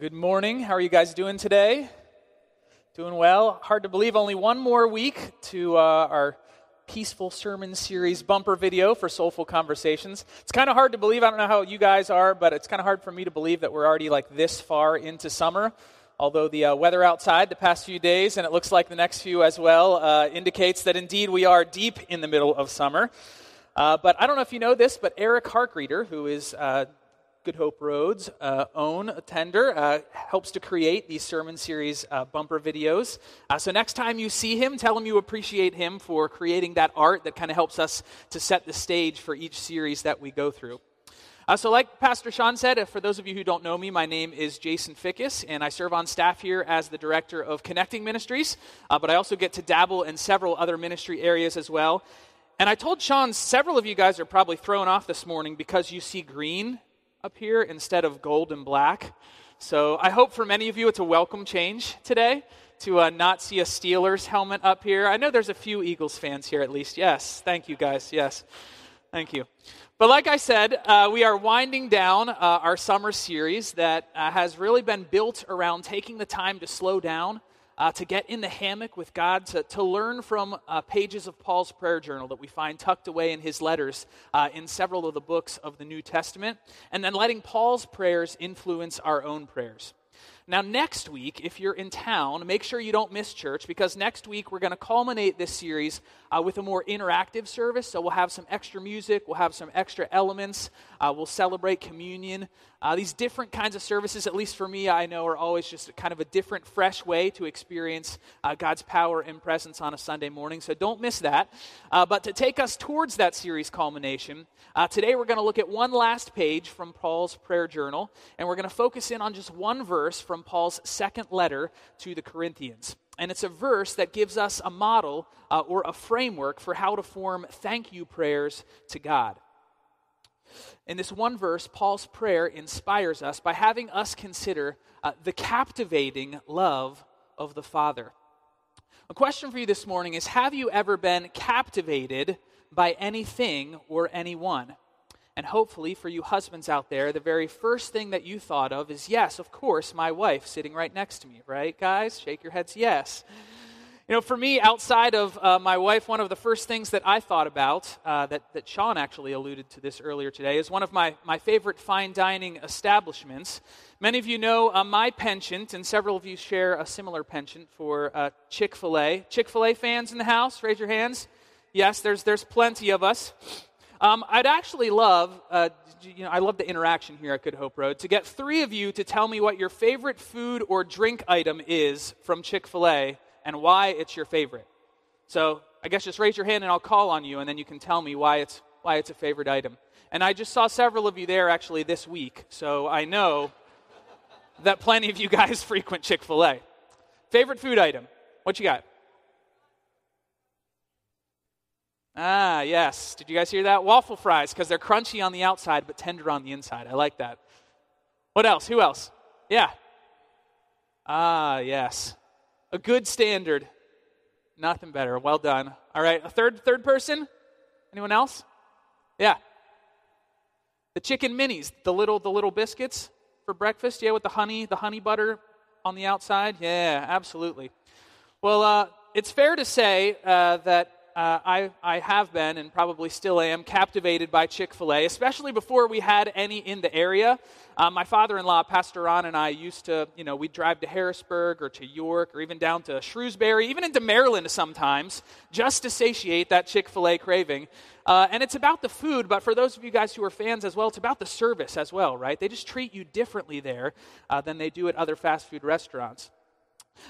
Good morning. How are you guys doing today? Doing well. Hard to believe only one more week to uh, our peaceful sermon series bumper video for Soulful Conversations. It's kind of hard to believe. I don't know how you guys are, but it's kind of hard for me to believe that we're already like this far into summer. Although the uh, weather outside the past few days, and it looks like the next few as well, uh, indicates that indeed we are deep in the middle of summer. Uh, but I don't know if you know this, but Eric Harkreader, who is uh, Good Hope Road's uh, own attender, uh, helps to create these sermon series uh, bumper videos. Uh, so next time you see him, tell him you appreciate him for creating that art that kind of helps us to set the stage for each series that we go through. Uh, so, like Pastor Sean said, uh, for those of you who don't know me, my name is Jason Fickus, and I serve on staff here as the director of Connecting Ministries. but I also get to dabble in several other ministry areas as well. And I told Sean several of you guys are probably thrown off this morning because you see green up here instead of gold and black. So I hope for many of you it's a welcome change today to uh, not see a Steelers helmet up here. I know there's a few Eagles fans here at least. Yes, thank you guys. Yes, thank you. But like I said, uh, we are winding down uh, our summer series that uh, has really been built around taking the time to slow down uh, to get in the hammock with God, to, to learn from uh, pages of Paul's prayer journal that we find tucked away in his letters uh, in several of the books of the New Testament, and then letting Paul's prayers influence our own prayers. Now, next week, if you're in town, make sure you don't miss church because next week we're going to culminate this series uh, with a more interactive service. So we'll have some extra music, we'll have some extra elements, uh, we'll celebrate communion. Uh, these different kinds of services, at least for me, I know are always just kind of a different, fresh way to experience uh, God's power and presence on a Sunday morning. So don't miss that. Uh, but to take us towards that series culmination, uh, today we're going to look at one last page from Paul's prayer journal, and we're going to focus in on just one verse from Paul's second letter to the Corinthians. And it's a verse that gives us a model uh, or a framework for how to form thank you prayers to God. In this one verse, Paul's prayer inspires us by having us consider uh, the captivating love of the Father. A question for you this morning is Have you ever been captivated by anything or anyone? And hopefully, for you husbands out there, the very first thing that you thought of is yes, of course, my wife sitting right next to me, right, guys? Shake your heads, yes. You know, for me, outside of uh, my wife, one of the first things that I thought about, uh, that, that Sean actually alluded to this earlier today, is one of my, my favorite fine dining establishments. Many of you know uh, my penchant, and several of you share a similar penchant for uh, Chick fil A. Chick fil A fans in the house? Raise your hands. Yes, there's, there's plenty of us. Um, I'd actually love, uh, you know, I love the interaction here at Good Hope Road, to get three of you to tell me what your favorite food or drink item is from Chick fil A and why it's your favorite. So I guess just raise your hand and I'll call on you, and then you can tell me why it's, why it's a favorite item. And I just saw several of you there actually this week, so I know that plenty of you guys frequent Chick fil A. Favorite food item? What you got? Ah, yes. Did you guys hear that? Waffle fries, because they're crunchy on the outside but tender on the inside. I like that. What else? Who else? Yeah. Ah, yes. A good standard. Nothing better. Well done. All right, a third third person? Anyone else? Yeah. The chicken minis, the little the little biscuits for breakfast, yeah, with the honey, the honey butter on the outside. Yeah, absolutely. Well, uh, it's fair to say uh, that uh, I, I have been and probably still am captivated by Chick fil A, especially before we had any in the area. Uh, my father in law, Pastor Ron, and I used to, you know, we'd drive to Harrisburg or to York or even down to Shrewsbury, even into Maryland sometimes, just to satiate that Chick fil A craving. Uh, and it's about the food, but for those of you guys who are fans as well, it's about the service as well, right? They just treat you differently there uh, than they do at other fast food restaurants.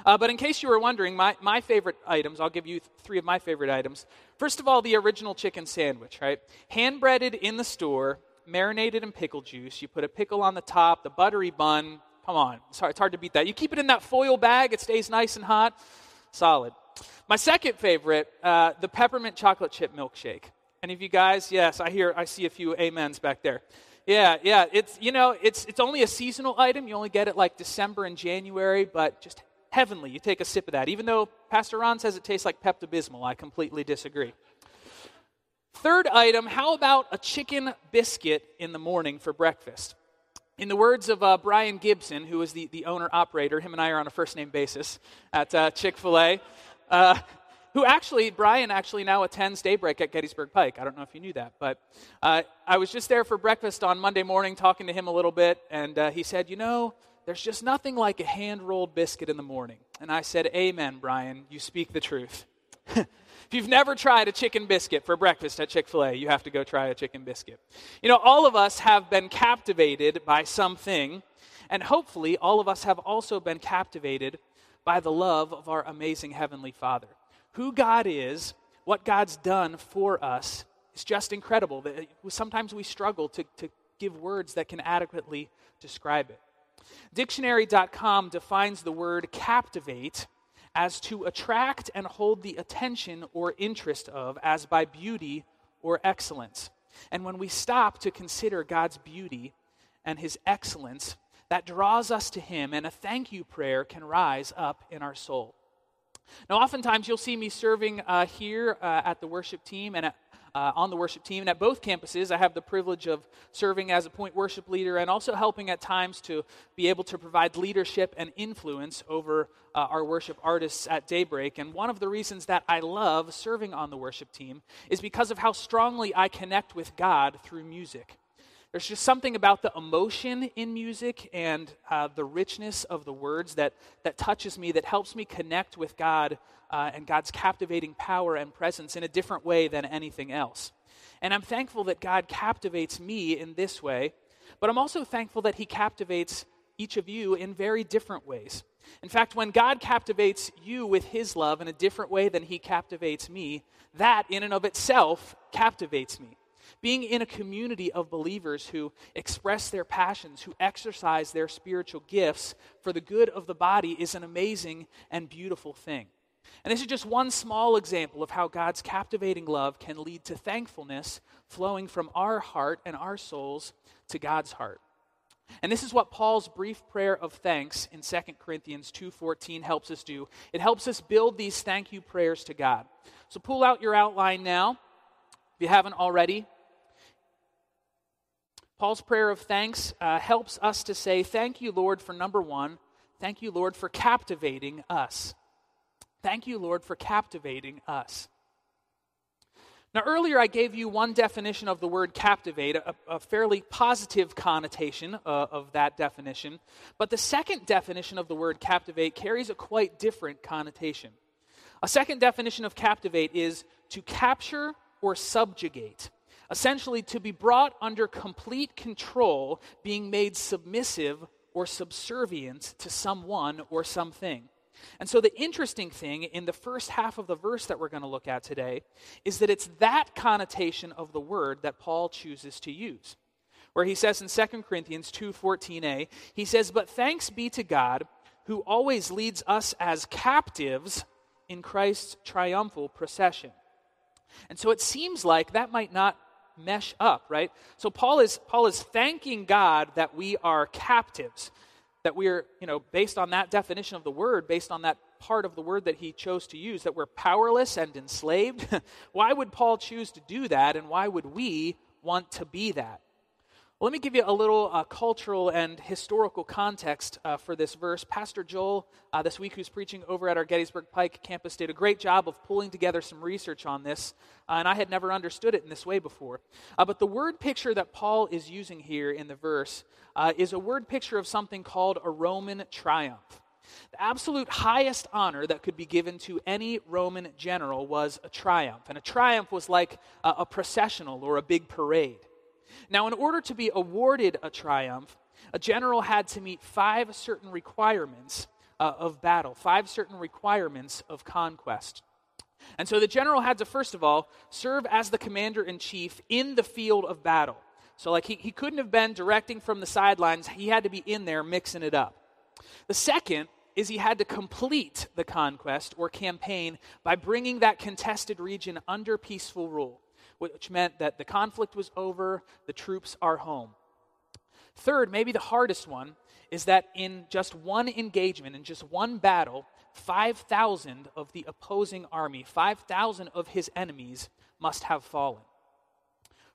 Uh, but in case you were wondering, my, my favorite items, I'll give you th- three of my favorite items. First of all, the original chicken sandwich, right? Hand breaded in the store, marinated in pickle juice. You put a pickle on the top, the buttery bun. Come on, it's hard, it's hard to beat that. You keep it in that foil bag, it stays nice and hot. Solid. My second favorite, uh, the peppermint chocolate chip milkshake. Any of you guys? Yes, I hear, I see a few amens back there. Yeah, yeah. It's you know, it's it's only a seasonal item. You only get it like December and January, but just heavenly. You take a sip of that. Even though Pastor Ron says it tastes like Pepto Bismol, I completely disagree. Third item how about a chicken biscuit in the morning for breakfast? In the words of uh, Brian Gibson, who is the, the owner operator, him and I are on a first name basis at uh, Chick fil A, uh, who actually, Brian actually now attends Daybreak at Gettysburg Pike. I don't know if you knew that, but uh, I was just there for breakfast on Monday morning talking to him a little bit, and uh, he said, You know, there's just nothing like a hand rolled biscuit in the morning. And I said, Amen, Brian, you speak the truth. If you've never tried a chicken biscuit for breakfast at Chick fil A, you have to go try a chicken biscuit. You know, all of us have been captivated by something, and hopefully, all of us have also been captivated by the love of our amazing Heavenly Father. Who God is, what God's done for us, is just incredible. Uh, sometimes we struggle to, to give words that can adequately describe it. Dictionary.com defines the word captivate as to attract and hold the attention or interest of, as by beauty or excellence. And when we stop to consider God's beauty and his excellence, that draws us to him, and a thank you prayer can rise up in our soul. Now, oftentimes you'll see me serving uh, here uh, at the worship team and at uh, on the worship team. And at both campuses, I have the privilege of serving as a point worship leader and also helping at times to be able to provide leadership and influence over uh, our worship artists at Daybreak. And one of the reasons that I love serving on the worship team is because of how strongly I connect with God through music. There's just something about the emotion in music and uh, the richness of the words that, that touches me, that helps me connect with God uh, and God's captivating power and presence in a different way than anything else. And I'm thankful that God captivates me in this way, but I'm also thankful that He captivates each of you in very different ways. In fact, when God captivates you with His love in a different way than He captivates me, that in and of itself captivates me. Being in a community of believers who express their passions, who exercise their spiritual gifts for the good of the body is an amazing and beautiful thing. And this is just one small example of how God's captivating love can lead to thankfulness flowing from our heart and our souls to God's heart. And this is what Paul's brief prayer of thanks in 2 Corinthians 2:14 helps us do. It helps us build these thank you prayers to God. So pull out your outline now if you haven't already. Paul's prayer of thanks uh, helps us to say, Thank you, Lord, for number one. Thank you, Lord, for captivating us. Thank you, Lord, for captivating us. Now, earlier I gave you one definition of the word captivate, a, a fairly positive connotation uh, of that definition. But the second definition of the word captivate carries a quite different connotation. A second definition of captivate is to capture or subjugate essentially to be brought under complete control, being made submissive or subservient to someone or something. And so, the interesting thing in the first half of the verse that we're going to look at today is that it's that connotation of the word that Paul chooses to use. Where he says in 2 Corinthians 2:14a, he says, "But thanks be to God who always leads us as captives in Christ's triumphal procession." And so it seems like that might not mesh up, right? So Paul is Paul is thanking God that we are captives, that we're, you know, based on that definition of the word, based on that part of the word that he chose to use, that we're powerless and enslaved. why would Paul choose to do that, and why would we want to be that? Well, let me give you a little uh, cultural and historical context uh, for this verse. Pastor Joel, uh, this week, who's preaching over at our Gettysburg Pike campus, did a great job of pulling together some research on this, uh, and I had never understood it in this way before. Uh, but the word picture that Paul is using here in the verse uh, is a word picture of something called a Roman triumph. The absolute highest honor that could be given to any Roman general was a triumph. And a triumph was like a, a processional or a big parade. Now, in order to be awarded a triumph, a general had to meet five certain requirements uh, of battle, five certain requirements of conquest. And so the general had to, first of all, serve as the commander in chief in the field of battle. So, like, he, he couldn't have been directing from the sidelines, he had to be in there mixing it up. The second is he had to complete the conquest or campaign by bringing that contested region under peaceful rule which meant that the conflict was over, the troops are home. Third, maybe the hardest one, is that in just one engagement, in just one battle, 5,000 of the opposing army, 5,000 of his enemies must have fallen.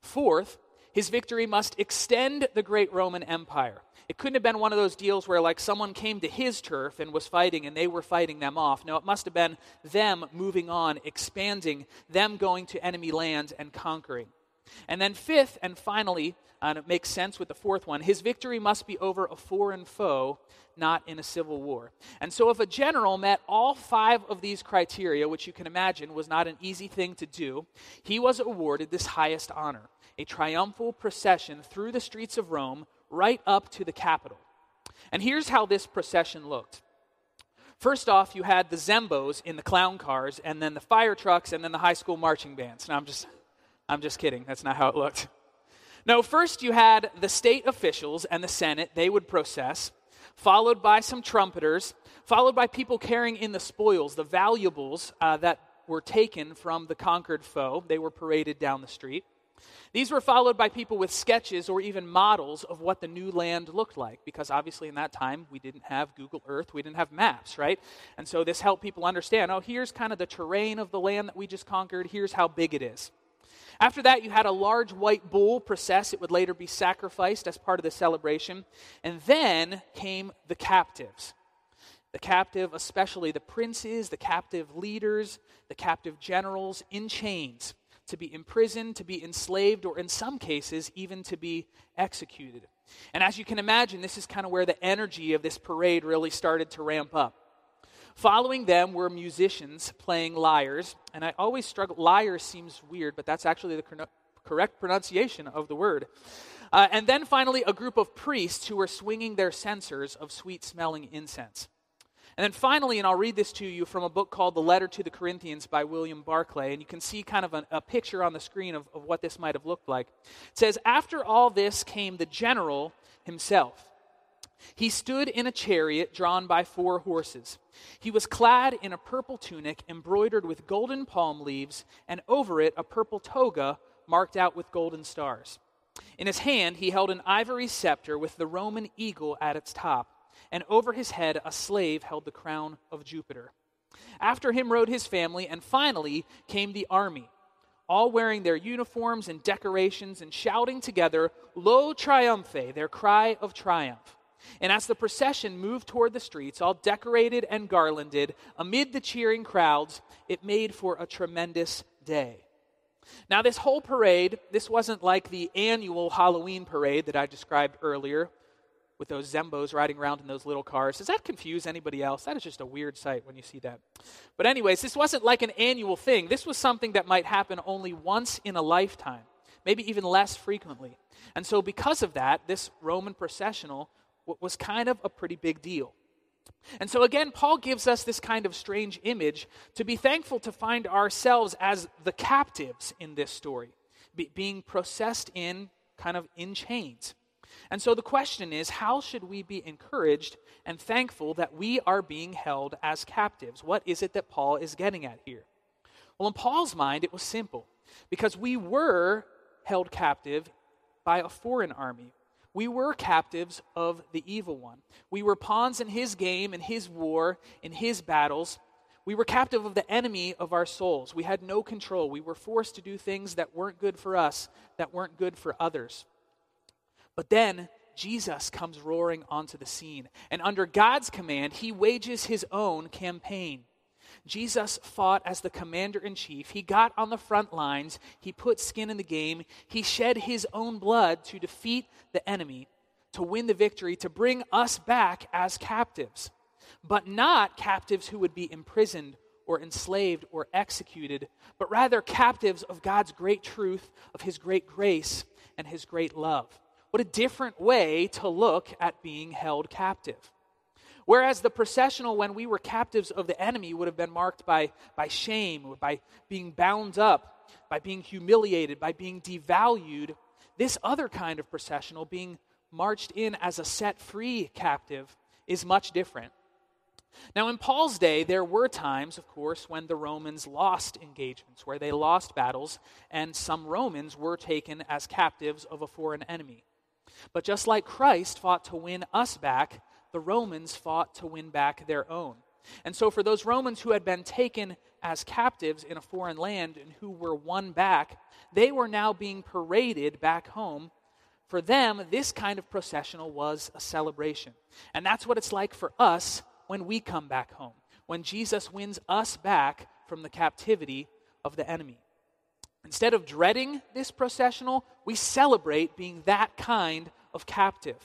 Fourth, his victory must extend the great Roman Empire. It couldn't have been one of those deals where, like, someone came to his turf and was fighting and they were fighting them off. No, it must have been them moving on, expanding, them going to enemy lands and conquering. And then, fifth and finally, and it makes sense with the fourth one, his victory must be over a foreign foe, not in a civil war. And so, if a general met all five of these criteria, which you can imagine was not an easy thing to do, he was awarded this highest honor a triumphal procession through the streets of Rome right up to the Capitol. And here's how this procession looked. First off, you had the Zembos in the clown cars, and then the fire trucks, and then the high school marching bands. Now, I'm just, I'm just kidding. That's not how it looked. No, first you had the state officials and the Senate. They would process, followed by some trumpeters, followed by people carrying in the spoils, the valuables uh, that were taken from the conquered foe. They were paraded down the street. These were followed by people with sketches or even models of what the new land looked like, because obviously in that time we didn't have Google Earth, we didn't have maps, right? And so this helped people understand oh, here's kind of the terrain of the land that we just conquered, here's how big it is. After that, you had a large white bull process. It would later be sacrificed as part of the celebration. And then came the captives. The captive, especially the princes, the captive leaders, the captive generals in chains to be imprisoned, to be enslaved, or in some cases, even to be executed. And as you can imagine, this is kind of where the energy of this parade really started to ramp up. Following them were musicians playing lyres, and I always struggle. Lyre seems weird, but that's actually the correct pronunciation of the word. Uh, and then finally, a group of priests who were swinging their censers of sweet smelling incense. And then finally, and I'll read this to you from a book called The Letter to the Corinthians by William Barclay, and you can see kind of a, a picture on the screen of, of what this might have looked like. It says, After all this came the general himself. He stood in a chariot drawn by four horses. He was clad in a purple tunic embroidered with golden palm leaves, and over it a purple toga marked out with golden stars. In his hand he held an ivory scepter with the Roman eagle at its top and over his head a slave held the crown of Jupiter. After him rode his family, and finally came the army, all wearing their uniforms and decorations and shouting together, Lo Triumphe, their cry of triumph. And as the procession moved toward the streets, all decorated and garlanded, amid the cheering crowds, it made for a tremendous day. Now, this whole parade, this wasn't like the annual Halloween parade that I described earlier, with those Zembos riding around in those little cars. Does that confuse anybody else? That is just a weird sight when you see that. But, anyways, this wasn't like an annual thing. This was something that might happen only once in a lifetime, maybe even less frequently. And so, because of that, this Roman processional was kind of a pretty big deal. And so, again, Paul gives us this kind of strange image to be thankful to find ourselves as the captives in this story, be, being processed in kind of in chains. And so the question is how should we be encouraged and thankful that we are being held as captives? What is it that Paul is getting at here? Well, in Paul's mind, it was simple because we were held captive by a foreign army. We were captives of the evil one. We were pawns in his game, in his war, in his battles. We were captive of the enemy of our souls. We had no control. We were forced to do things that weren't good for us, that weren't good for others. But then Jesus comes roaring onto the scene. And under God's command, he wages his own campaign. Jesus fought as the commander in chief. He got on the front lines. He put skin in the game. He shed his own blood to defeat the enemy, to win the victory, to bring us back as captives. But not captives who would be imprisoned or enslaved or executed, but rather captives of God's great truth, of his great grace, and his great love. What a different way to look at being held captive. Whereas the processional, when we were captives of the enemy, would have been marked by, by shame, by being bound up, by being humiliated, by being devalued, this other kind of processional, being marched in as a set free captive, is much different. Now, in Paul's day, there were times, of course, when the Romans lost engagements, where they lost battles, and some Romans were taken as captives of a foreign enemy. But just like Christ fought to win us back, the Romans fought to win back their own. And so, for those Romans who had been taken as captives in a foreign land and who were won back, they were now being paraded back home For them, this kind of processional was a celebration. And that's what it's like for us when we come back home, when Jesus wins us back from the captivity of the enemy. Instead of dreading this processional, we celebrate being that kind of captive.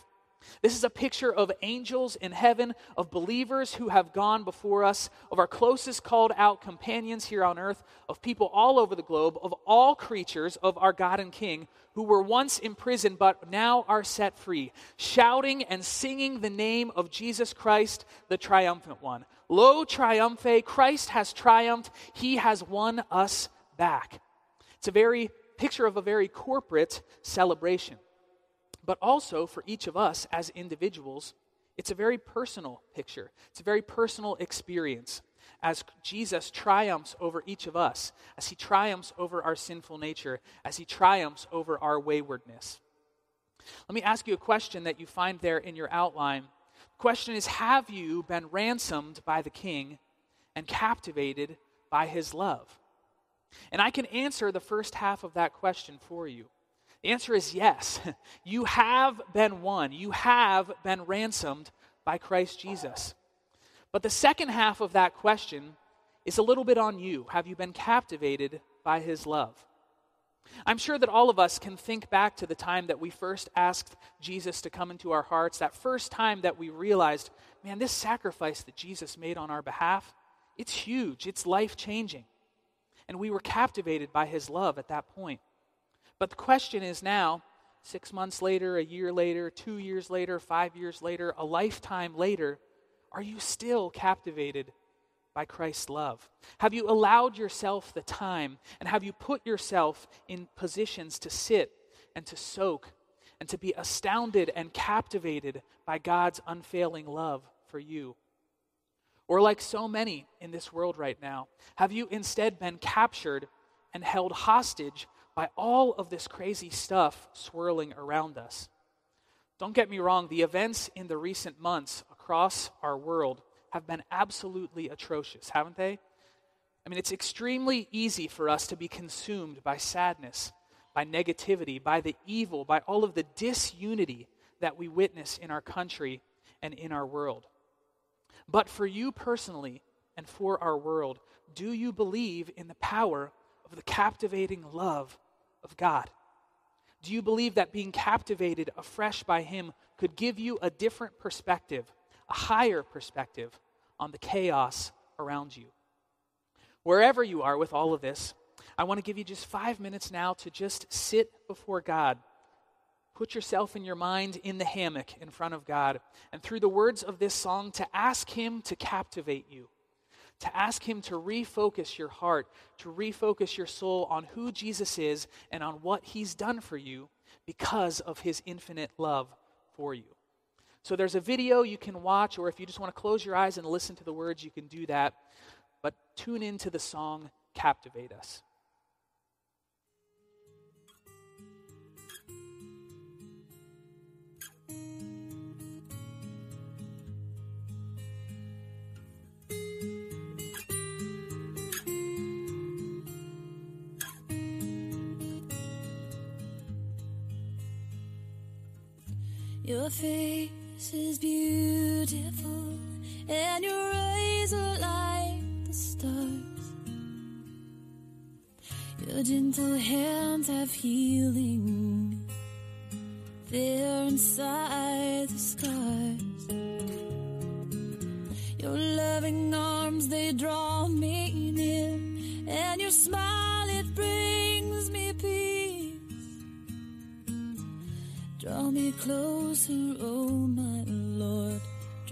This is a picture of angels in heaven, of believers who have gone before us, of our closest called out companions here on earth, of people all over the globe, of all creatures of our God and King who were once imprisoned but now are set free, shouting and singing the name of Jesus Christ, the triumphant one. Lo triumphe, Christ has triumphed, he has won us back. It's a very picture of a very corporate celebration but also for each of us as individuals, it's a very personal picture. It's a very personal experience as Jesus triumphs over each of us, as he triumphs over our sinful nature, as he triumphs over our waywardness. Let me ask you a question that you find there in your outline. The question is Have you been ransomed by the King and captivated by his love? And I can answer the first half of that question for you. The answer is yes. You have been won. You have been ransomed by Christ Jesus. But the second half of that question is a little bit on you. Have you been captivated by his love? I'm sure that all of us can think back to the time that we first asked Jesus to come into our hearts, that first time that we realized, man, this sacrifice that Jesus made on our behalf, it's huge, it's life changing. And we were captivated by his love at that point. But the question is now, six months later, a year later, two years later, five years later, a lifetime later, are you still captivated by Christ's love? Have you allowed yourself the time and have you put yourself in positions to sit and to soak and to be astounded and captivated by God's unfailing love for you? Or, like so many in this world right now, have you instead been captured and held hostage by all of this crazy stuff swirling around us. Don't get me wrong, the events in the recent months across our world have been absolutely atrocious, haven't they? I mean, it's extremely easy for us to be consumed by sadness, by negativity, by the evil, by all of the disunity that we witness in our country and in our world. But for you personally and for our world, do you believe in the power of the captivating love of God? Do you believe that being captivated afresh by Him could give you a different perspective, a higher perspective on the chaos around you? Wherever you are with all of this, I want to give you just five minutes now to just sit before God. Put yourself in your mind in the hammock in front of God, and through the words of this song, to ask Him to captivate you to ask Him to refocus your heart, to refocus your soul on who Jesus is and on what He's done for you because of His infinite love for you. So there's a video you can watch, or if you just want to close your eyes and listen to the words, you can do that. But tune into the song Captivate Us. Your face is beautiful, and your eyes are like the stars. Your gentle hands have healing there inside the scars. Your loving arms, they draw me near, and your smile, Draw me closer, oh my Lord.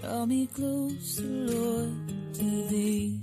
Draw me closer, Lord, to thee.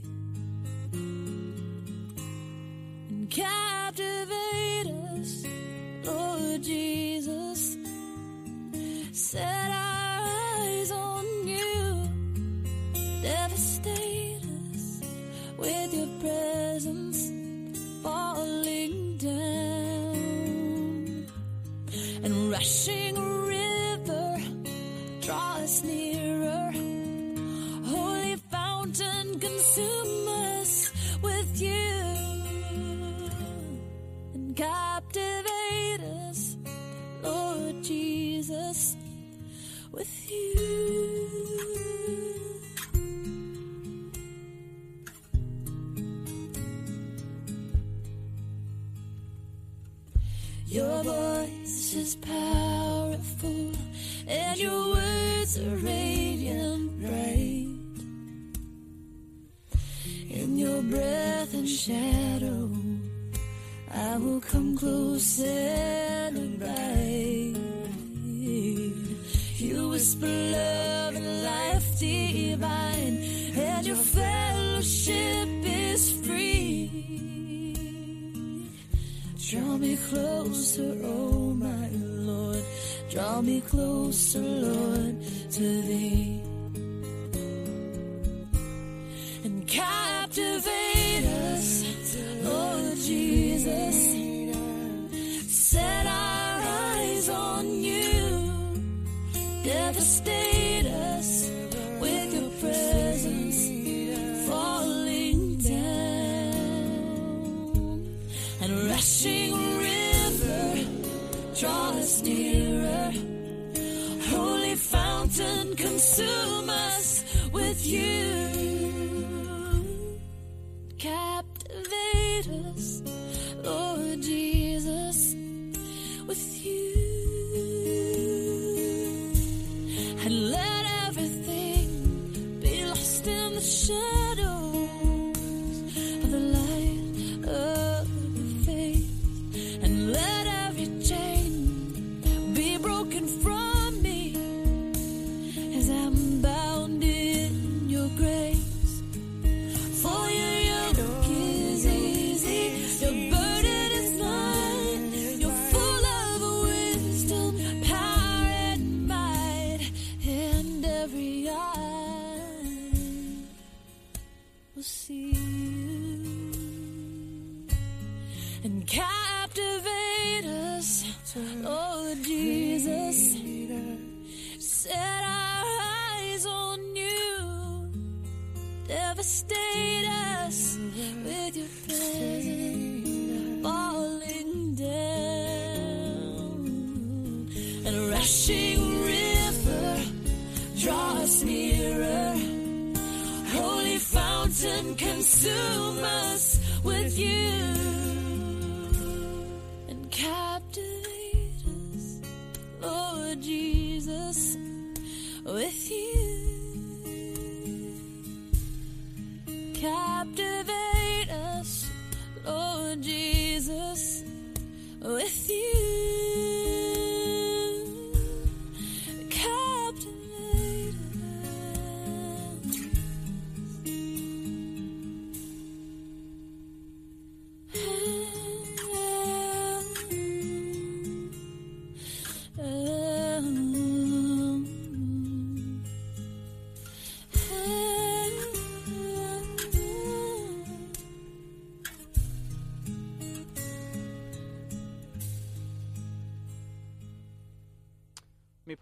Draw me closer, oh my Lord. Draw me closer, Lord, to thee.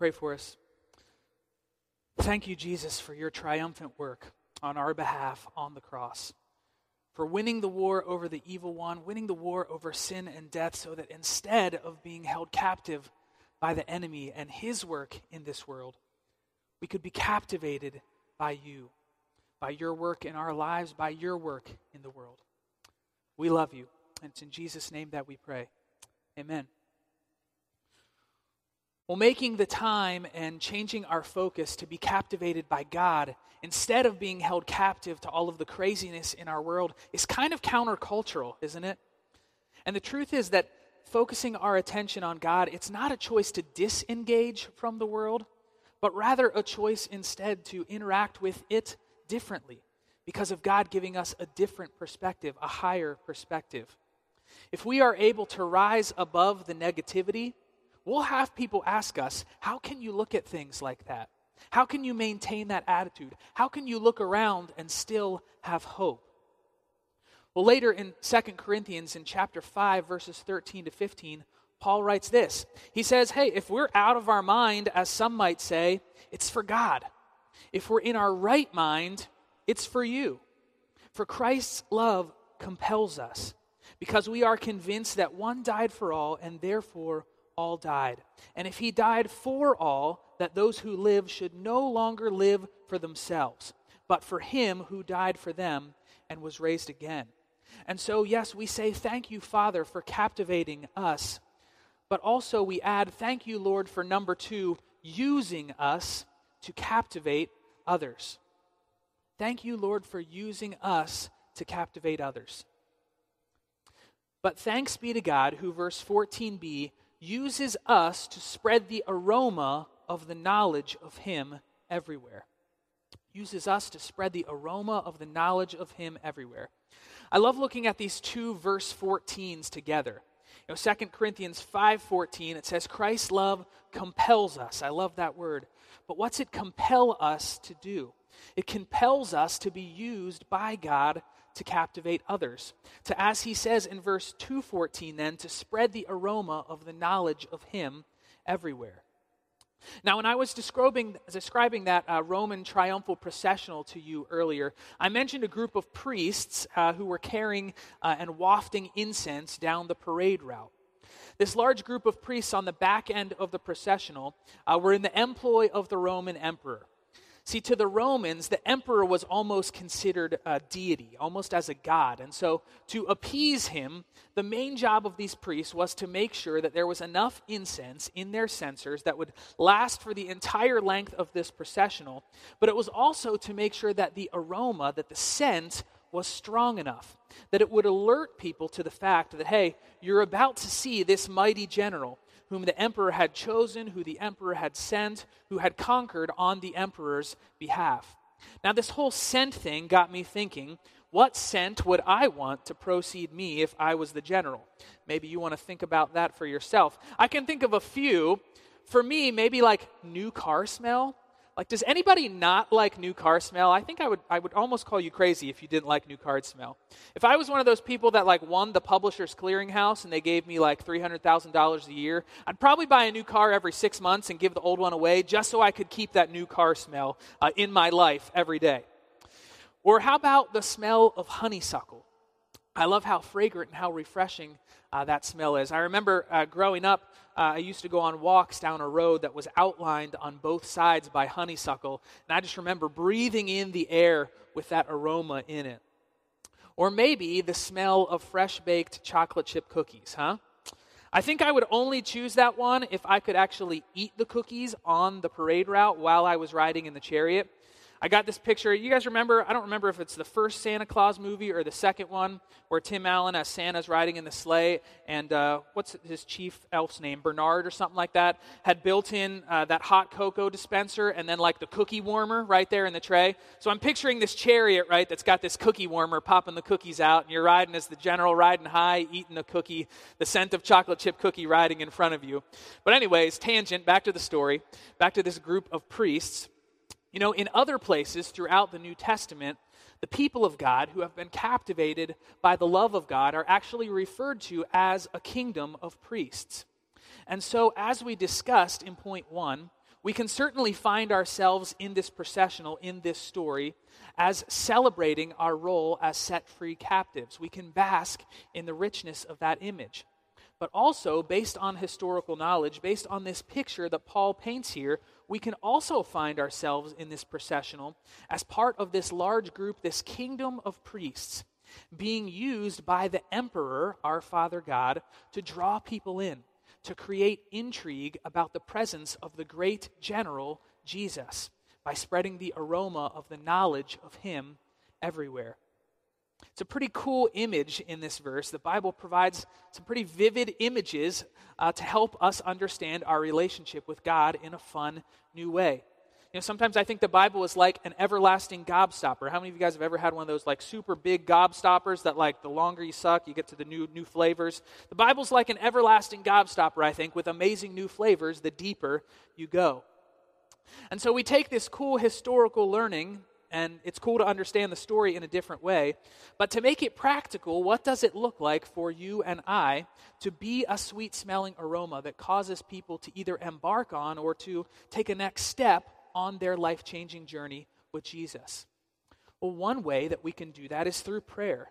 Pray for us. Thank you, Jesus, for your triumphant work on our behalf on the cross, for winning the war over the evil one, winning the war over sin and death, so that instead of being held captive by the enemy and his work in this world, we could be captivated by you, by your work in our lives, by your work in the world. We love you, and it's in Jesus' name that we pray. Amen. Well, making the time and changing our focus to be captivated by God instead of being held captive to all of the craziness in our world is kind of countercultural, isn't it? And the truth is that focusing our attention on God, it's not a choice to disengage from the world, but rather a choice instead to interact with it differently because of God giving us a different perspective, a higher perspective. If we are able to rise above the negativity, we'll have people ask us, How can you look at things like that? How can you maintain that attitude? How can you look around and still have hope? Well, later in 2 Corinthians, in chapter 5, verses 13 to 15, Paul writes this. He says, Hey, if we're out of our mind, as some might say, it's for God. If we're in our right mind, it's for you. For Christ's love compels us, because we are convinced that one died for all, and therefore all died. And if he died for all, that those who live should no longer live for themselves, but for him who died for them and was raised again. And so, yes, we say, Thank you, Father, for captivating us. But also, we add, Thank you, Lord, for number two, using us to captivate others. Thank you, Lord, for using us to captivate others. But thanks be to God, who, verse 14b, uses us to spread the aroma of the knowledge of Him everywhere. Uses us to spread the aroma of the knowledge of Him everywhere. I love looking at these two verse 14s together. You know, 2 Corinthians 5:14 it says Christ's love compels us. I love that word. But what's it compel us to do? It compels us to be used by God to captivate others. To, as he says in verse 214, then, to spread the aroma of the knowledge of him everywhere. Now, when I was describing, describing that uh, Roman triumphal processional to you earlier, I mentioned a group of priests uh, who were carrying uh, and wafting incense down the parade route. This large group of priests on the back end of the processional uh, were in the employ of the Roman emperor. See, to the Romans, the emperor was almost considered a deity, almost as a god. And so, to appease him, the main job of these priests was to make sure that there was enough incense in their censers that would last for the entire length of this processional. But it was also to make sure that the aroma, that the scent, was strong enough, that it would alert people to the fact that, hey, you're about to see this mighty general whom the emperor had chosen, who the emperor had sent, who had conquered on the emperor's behalf. Now, this whole scent thing got me thinking what scent would I want to proceed me if I was the general? Maybe you want to think about that for yourself. I can think of a few. For me, maybe like new car smell. Like, does anybody not like new car smell? I think I would, I would almost call you crazy if you didn't like new car smell. If I was one of those people that like won the Publishers Clearinghouse and they gave me like $300,000 a year, I'd probably buy a new car every six months and give the old one away just so I could keep that new car smell uh, in my life every day. Or how about the smell of honeysuckle? I love how fragrant and how refreshing uh, that smell is. I remember uh, growing up, uh, I used to go on walks down a road that was outlined on both sides by honeysuckle, and I just remember breathing in the air with that aroma in it. Or maybe the smell of fresh baked chocolate chip cookies, huh? I think I would only choose that one if I could actually eat the cookies on the parade route while I was riding in the chariot. I got this picture. You guys remember? I don't remember if it's the first Santa Claus movie or the second one where Tim Allen as Santa's riding in the sleigh, and uh, what's his chief elf's name? Bernard or something like that. Had built in uh, that hot cocoa dispenser and then like the cookie warmer right there in the tray. So I'm picturing this chariot, right, that's got this cookie warmer popping the cookies out, and you're riding as the general riding high, eating a cookie, the scent of chocolate chip cookie riding in front of you. But, anyways, tangent, back to the story, back to this group of priests you know, in other places throughout the New Testament, the people of God who have been captivated by the love of God are actually referred to as a kingdom of priests. And so, as we discussed in point one, we can certainly find ourselves in this processional, in this story, as celebrating our role as set free captives. We can bask in the richness of that image. But also, based on historical knowledge, based on this picture that Paul paints here, we can also find ourselves in this processional as part of this large group, this kingdom of priests, being used by the emperor, our Father God, to draw people in, to create intrigue about the presence of the great general, Jesus, by spreading the aroma of the knowledge of him everywhere. It's a pretty cool image in this verse. The Bible provides some pretty vivid images uh, to help us understand our relationship with God in a fun, new way. You know, sometimes I think the Bible is like an everlasting gobstopper. How many of you guys have ever had one of those like super big gobstoppers that like the longer you suck, you get to the new new flavors? The Bible's like an everlasting gobstopper, I think, with amazing new flavors the deeper you go. And so we take this cool historical learning and it's cool to understand the story in a different way. But to make it practical, what does it look like for you and I to be a sweet smelling aroma that causes people to either embark on or to take a next step on their life changing journey with Jesus? Well, one way that we can do that is through prayer.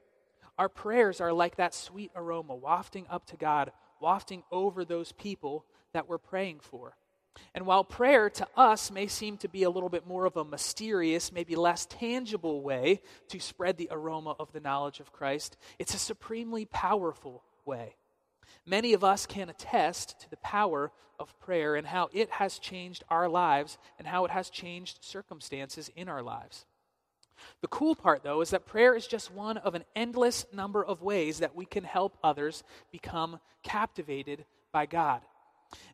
Our prayers are like that sweet aroma wafting up to God, wafting over those people that we're praying for. And while prayer to us may seem to be a little bit more of a mysterious, maybe less tangible way to spread the aroma of the knowledge of Christ, it's a supremely powerful way. Many of us can attest to the power of prayer and how it has changed our lives and how it has changed circumstances in our lives. The cool part, though, is that prayer is just one of an endless number of ways that we can help others become captivated by God.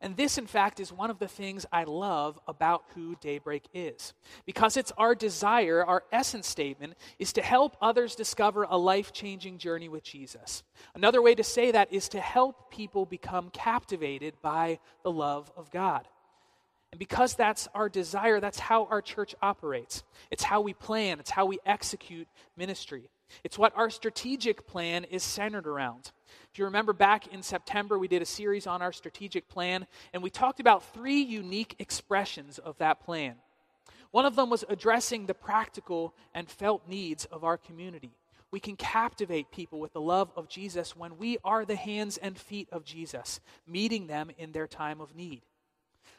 And this, in fact, is one of the things I love about who Daybreak is. Because it's our desire, our essence statement, is to help others discover a life changing journey with Jesus. Another way to say that is to help people become captivated by the love of God. And because that's our desire, that's how our church operates. It's how we plan, it's how we execute ministry. It's what our strategic plan is centered around. If you remember back in September, we did a series on our strategic plan, and we talked about three unique expressions of that plan. One of them was addressing the practical and felt needs of our community. We can captivate people with the love of Jesus when we are the hands and feet of Jesus, meeting them in their time of need.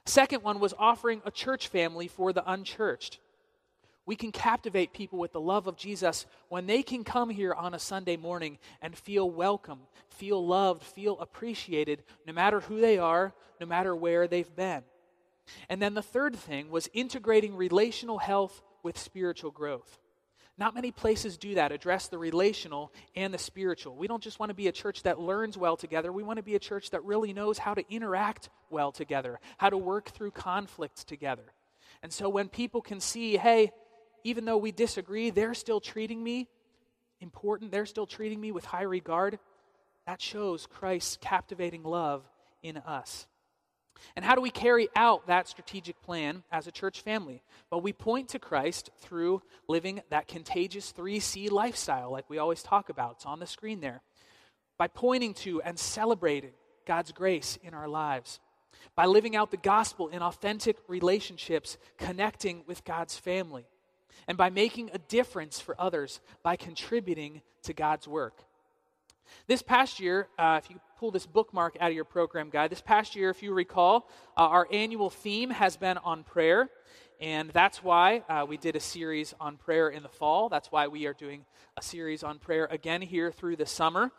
Second one was offering a church family for the unchurched. We can captivate people with the love of Jesus when they can come here on a Sunday morning and feel welcome, feel loved, feel appreciated, no matter who they are, no matter where they've been. And then the third thing was integrating relational health with spiritual growth. Not many places do that, address the relational and the spiritual. We don't just want to be a church that learns well together. We want to be a church that really knows how to interact well together, how to work through conflicts together. And so when people can see, hey, even though we disagree, they're still treating me important, they're still treating me with high regard, that shows Christ's captivating love in us. And how do we carry out that strategic plan as a church family? Well, we point to Christ through living that contagious 3C lifestyle, like we always talk about. It's on the screen there. By pointing to and celebrating God's grace in our lives. By living out the gospel in authentic relationships, connecting with God's family. And by making a difference for others by contributing to God's work. This past year, uh, if you pull this bookmark out of your program guide, this past year, if you recall, uh, our annual theme has been on prayer. And that's why uh, we did a series on prayer in the fall. That's why we are doing a series on prayer again here through the summer.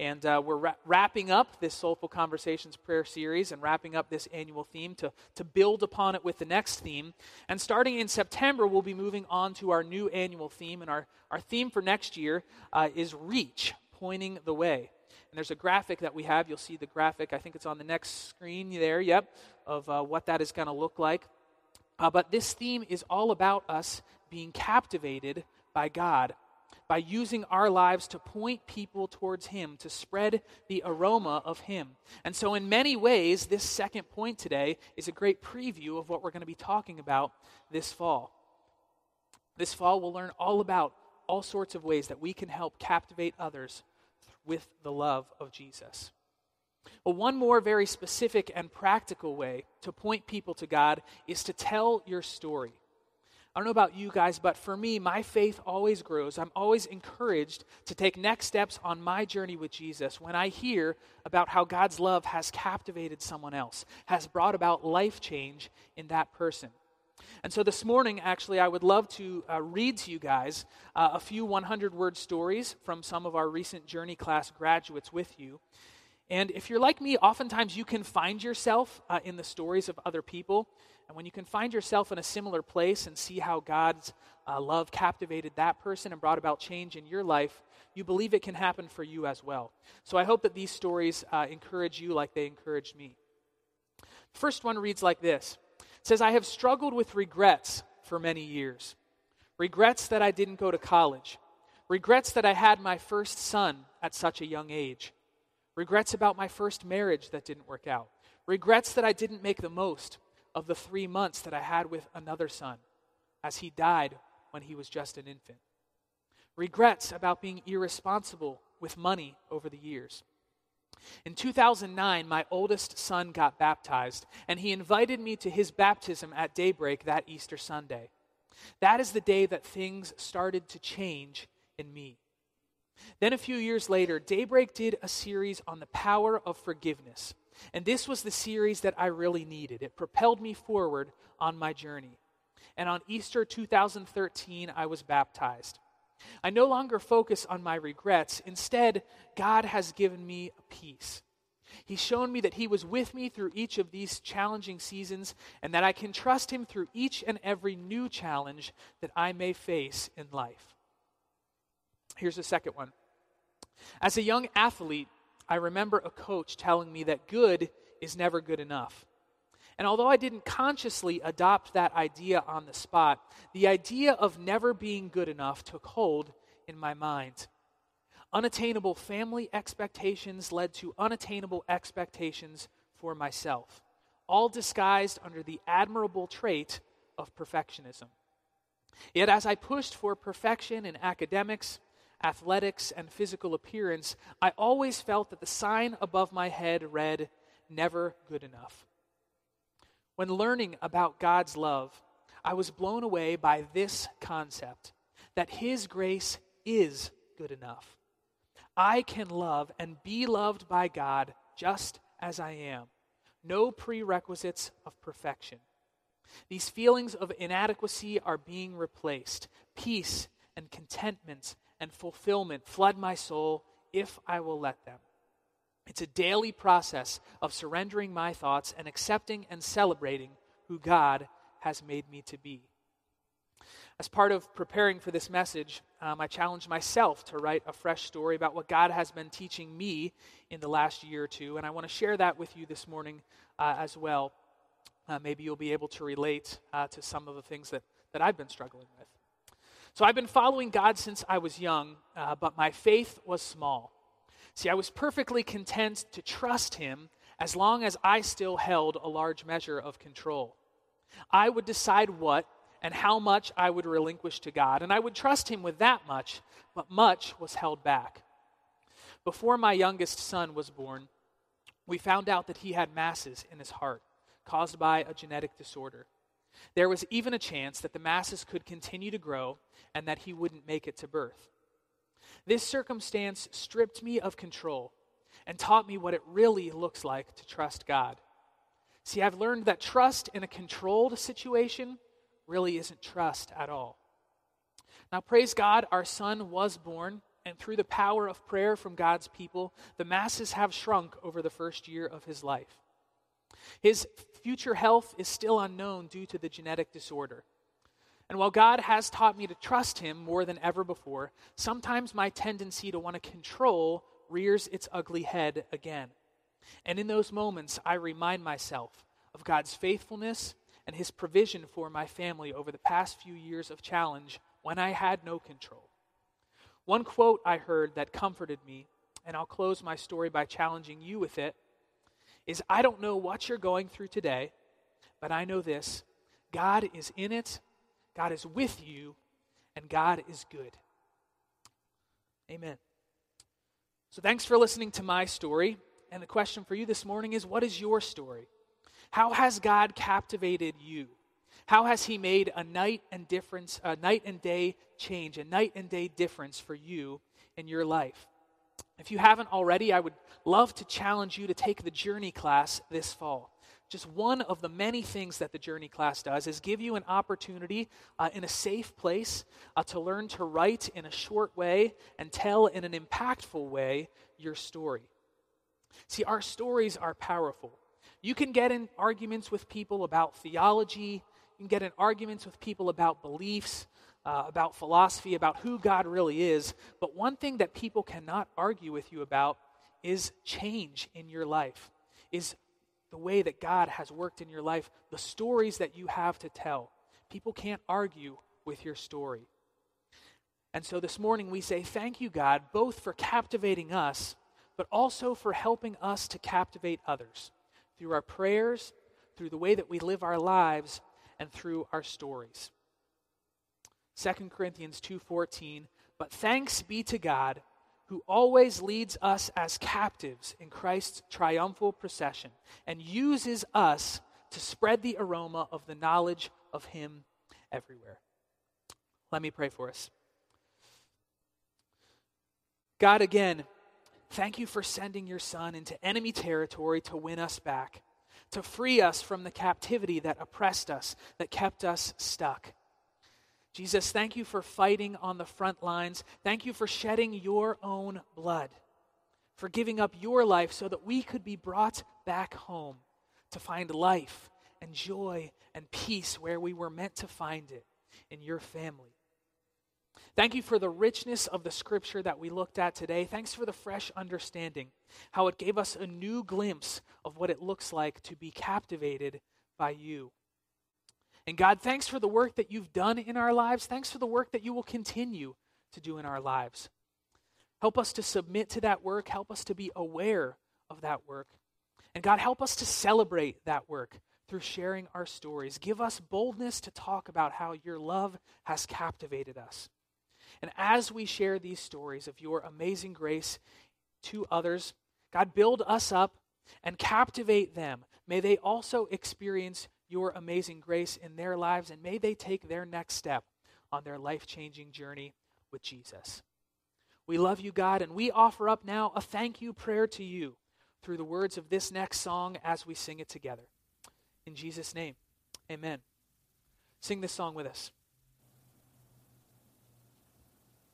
And uh, we're ra- wrapping up this Soulful Conversations prayer series and wrapping up this annual theme to, to build upon it with the next theme. And starting in September, we'll be moving on to our new annual theme. And our, our theme for next year uh, is Reach pointing the way. And there's a graphic that we have. You'll see the graphic. I think it's on the next screen there, yep, of uh, what that is going to look like. Uh, but this theme is all about us being captivated by God, by using our lives to point people towards Him, to spread the aroma of Him. And so, in many ways, this second point today is a great preview of what we're going to be talking about this fall. This fall, we'll learn all about all sorts of ways that we can help captivate others with the love of Jesus. But one more very specific and practical way to point people to God is to tell your story. I don't know about you guys, but for me, my faith always grows. I'm always encouraged to take next steps on my journey with Jesus when I hear about how God's love has captivated someone else, has brought about life change in that person. And so this morning, actually, I would love to uh, read to you guys uh, a few 100 word stories from some of our recent Journey class graduates with you. And if you're like me, oftentimes you can find yourself uh, in the stories of other people. And when you can find yourself in a similar place and see how God's uh, love captivated that person and brought about change in your life, you believe it can happen for you as well. So I hope that these stories uh, encourage you like they encouraged me. First one reads like this says, I have struggled with regrets for many years. Regrets that I didn't go to college. Regrets that I had my first son at such a young age. Regrets about my first marriage that didn't work out. Regrets that I didn't make the most of the three months that I had with another son, as he died when he was just an infant. Regrets about being irresponsible with money over the years. In 2009, my oldest son got baptized, and he invited me to his baptism at daybreak that Easter Sunday. That is the day that things started to change in me. Then, a few years later, Daybreak did a series on the power of forgiveness. And this was the series that I really needed. It propelled me forward on my journey. And on Easter 2013, I was baptized. I no longer focus on my regrets. Instead, God has given me peace. He's shown me that He was with me through each of these challenging seasons and that I can trust Him through each and every new challenge that I may face in life. Here's the second one. As a young athlete, I remember a coach telling me that good is never good enough. And although I didn't consciously adopt that idea on the spot, the idea of never being good enough took hold in my mind. Unattainable family expectations led to unattainable expectations for myself, all disguised under the admirable trait of perfectionism. Yet, as I pushed for perfection in academics, athletics, and physical appearance, I always felt that the sign above my head read, Never good enough. When learning about God's love, I was blown away by this concept that His grace is good enough. I can love and be loved by God just as I am. No prerequisites of perfection. These feelings of inadequacy are being replaced. Peace and contentment and fulfillment flood my soul if I will let them. It's a daily process of surrendering my thoughts and accepting and celebrating who God has made me to be. As part of preparing for this message, um, I challenged myself to write a fresh story about what God has been teaching me in the last year or two, and I want to share that with you this morning uh, as well. Uh, maybe you'll be able to relate uh, to some of the things that, that I've been struggling with. So I've been following God since I was young, uh, but my faith was small. See, I was perfectly content to trust Him as long as I still held a large measure of control. I would decide what and how much I would relinquish to God, and I would trust Him with that much, but much was held back. Before my youngest son was born, we found out that he had masses in his heart caused by a genetic disorder. There was even a chance that the masses could continue to grow and that he wouldn't make it to birth. This circumstance stripped me of control and taught me what it really looks like to trust God. See, I've learned that trust in a controlled situation really isn't trust at all. Now, praise God, our son was born, and through the power of prayer from God's people, the masses have shrunk over the first year of his life. His future health is still unknown due to the genetic disorder. And while God has taught me to trust Him more than ever before, sometimes my tendency to want to control rears its ugly head again. And in those moments, I remind myself of God's faithfulness and His provision for my family over the past few years of challenge when I had no control. One quote I heard that comforted me, and I'll close my story by challenging you with it, is I don't know what you're going through today, but I know this God is in it God is with you, and God is good. Amen. So, thanks for listening to my story. And the question for you this morning is what is your story? How has God captivated you? How has He made a night and difference, a night and day change, a night and day difference for you in your life? If you haven't already, I would love to challenge you to take the journey class this fall just one of the many things that the Journey class does is give you an opportunity uh, in a safe place uh, to learn to write in a short way and tell in an impactful way your story. See, our stories are powerful. You can get in arguments with people about theology, you can get in arguments with people about beliefs. Uh, about philosophy, about who God really is. But one thing that people cannot argue with you about is change in your life, is the way that God has worked in your life, the stories that you have to tell. People can't argue with your story. And so this morning we say, Thank you, God, both for captivating us, but also for helping us to captivate others through our prayers, through the way that we live our lives, and through our stories. 2 Corinthians 2:14 But thanks be to God who always leads us as captives in Christ's triumphal procession and uses us to spread the aroma of the knowledge of Him everywhere. Let me pray for us. God, again, thank you for sending your Son into enemy territory to win us back, to free us from the captivity that oppressed us, that kept us stuck. Jesus, thank you for fighting on the front lines. Thank you for shedding your own blood, for giving up your life so that we could be brought back home to find life and joy and peace where we were meant to find it in your family. Thank you for the richness of the scripture that we looked at today. Thanks for the fresh understanding, how it gave us a new glimpse of what it looks like to be captivated by you. And God, thanks for the work that you've done in our lives. Thanks for the work that you will continue to do in our lives. Help us to submit to that work. Help us to be aware of that work. And God, help us to celebrate that work through sharing our stories. Give us boldness to talk about how your love has captivated us. And as we share these stories of your amazing grace to others, God, build us up and captivate them. May they also experience your amazing grace in their lives, and may they take their next step on their life changing journey with Jesus. We love you, God, and we offer up now a thank you prayer to you through the words of this next song as we sing it together. In Jesus' name, amen. Sing this song with us.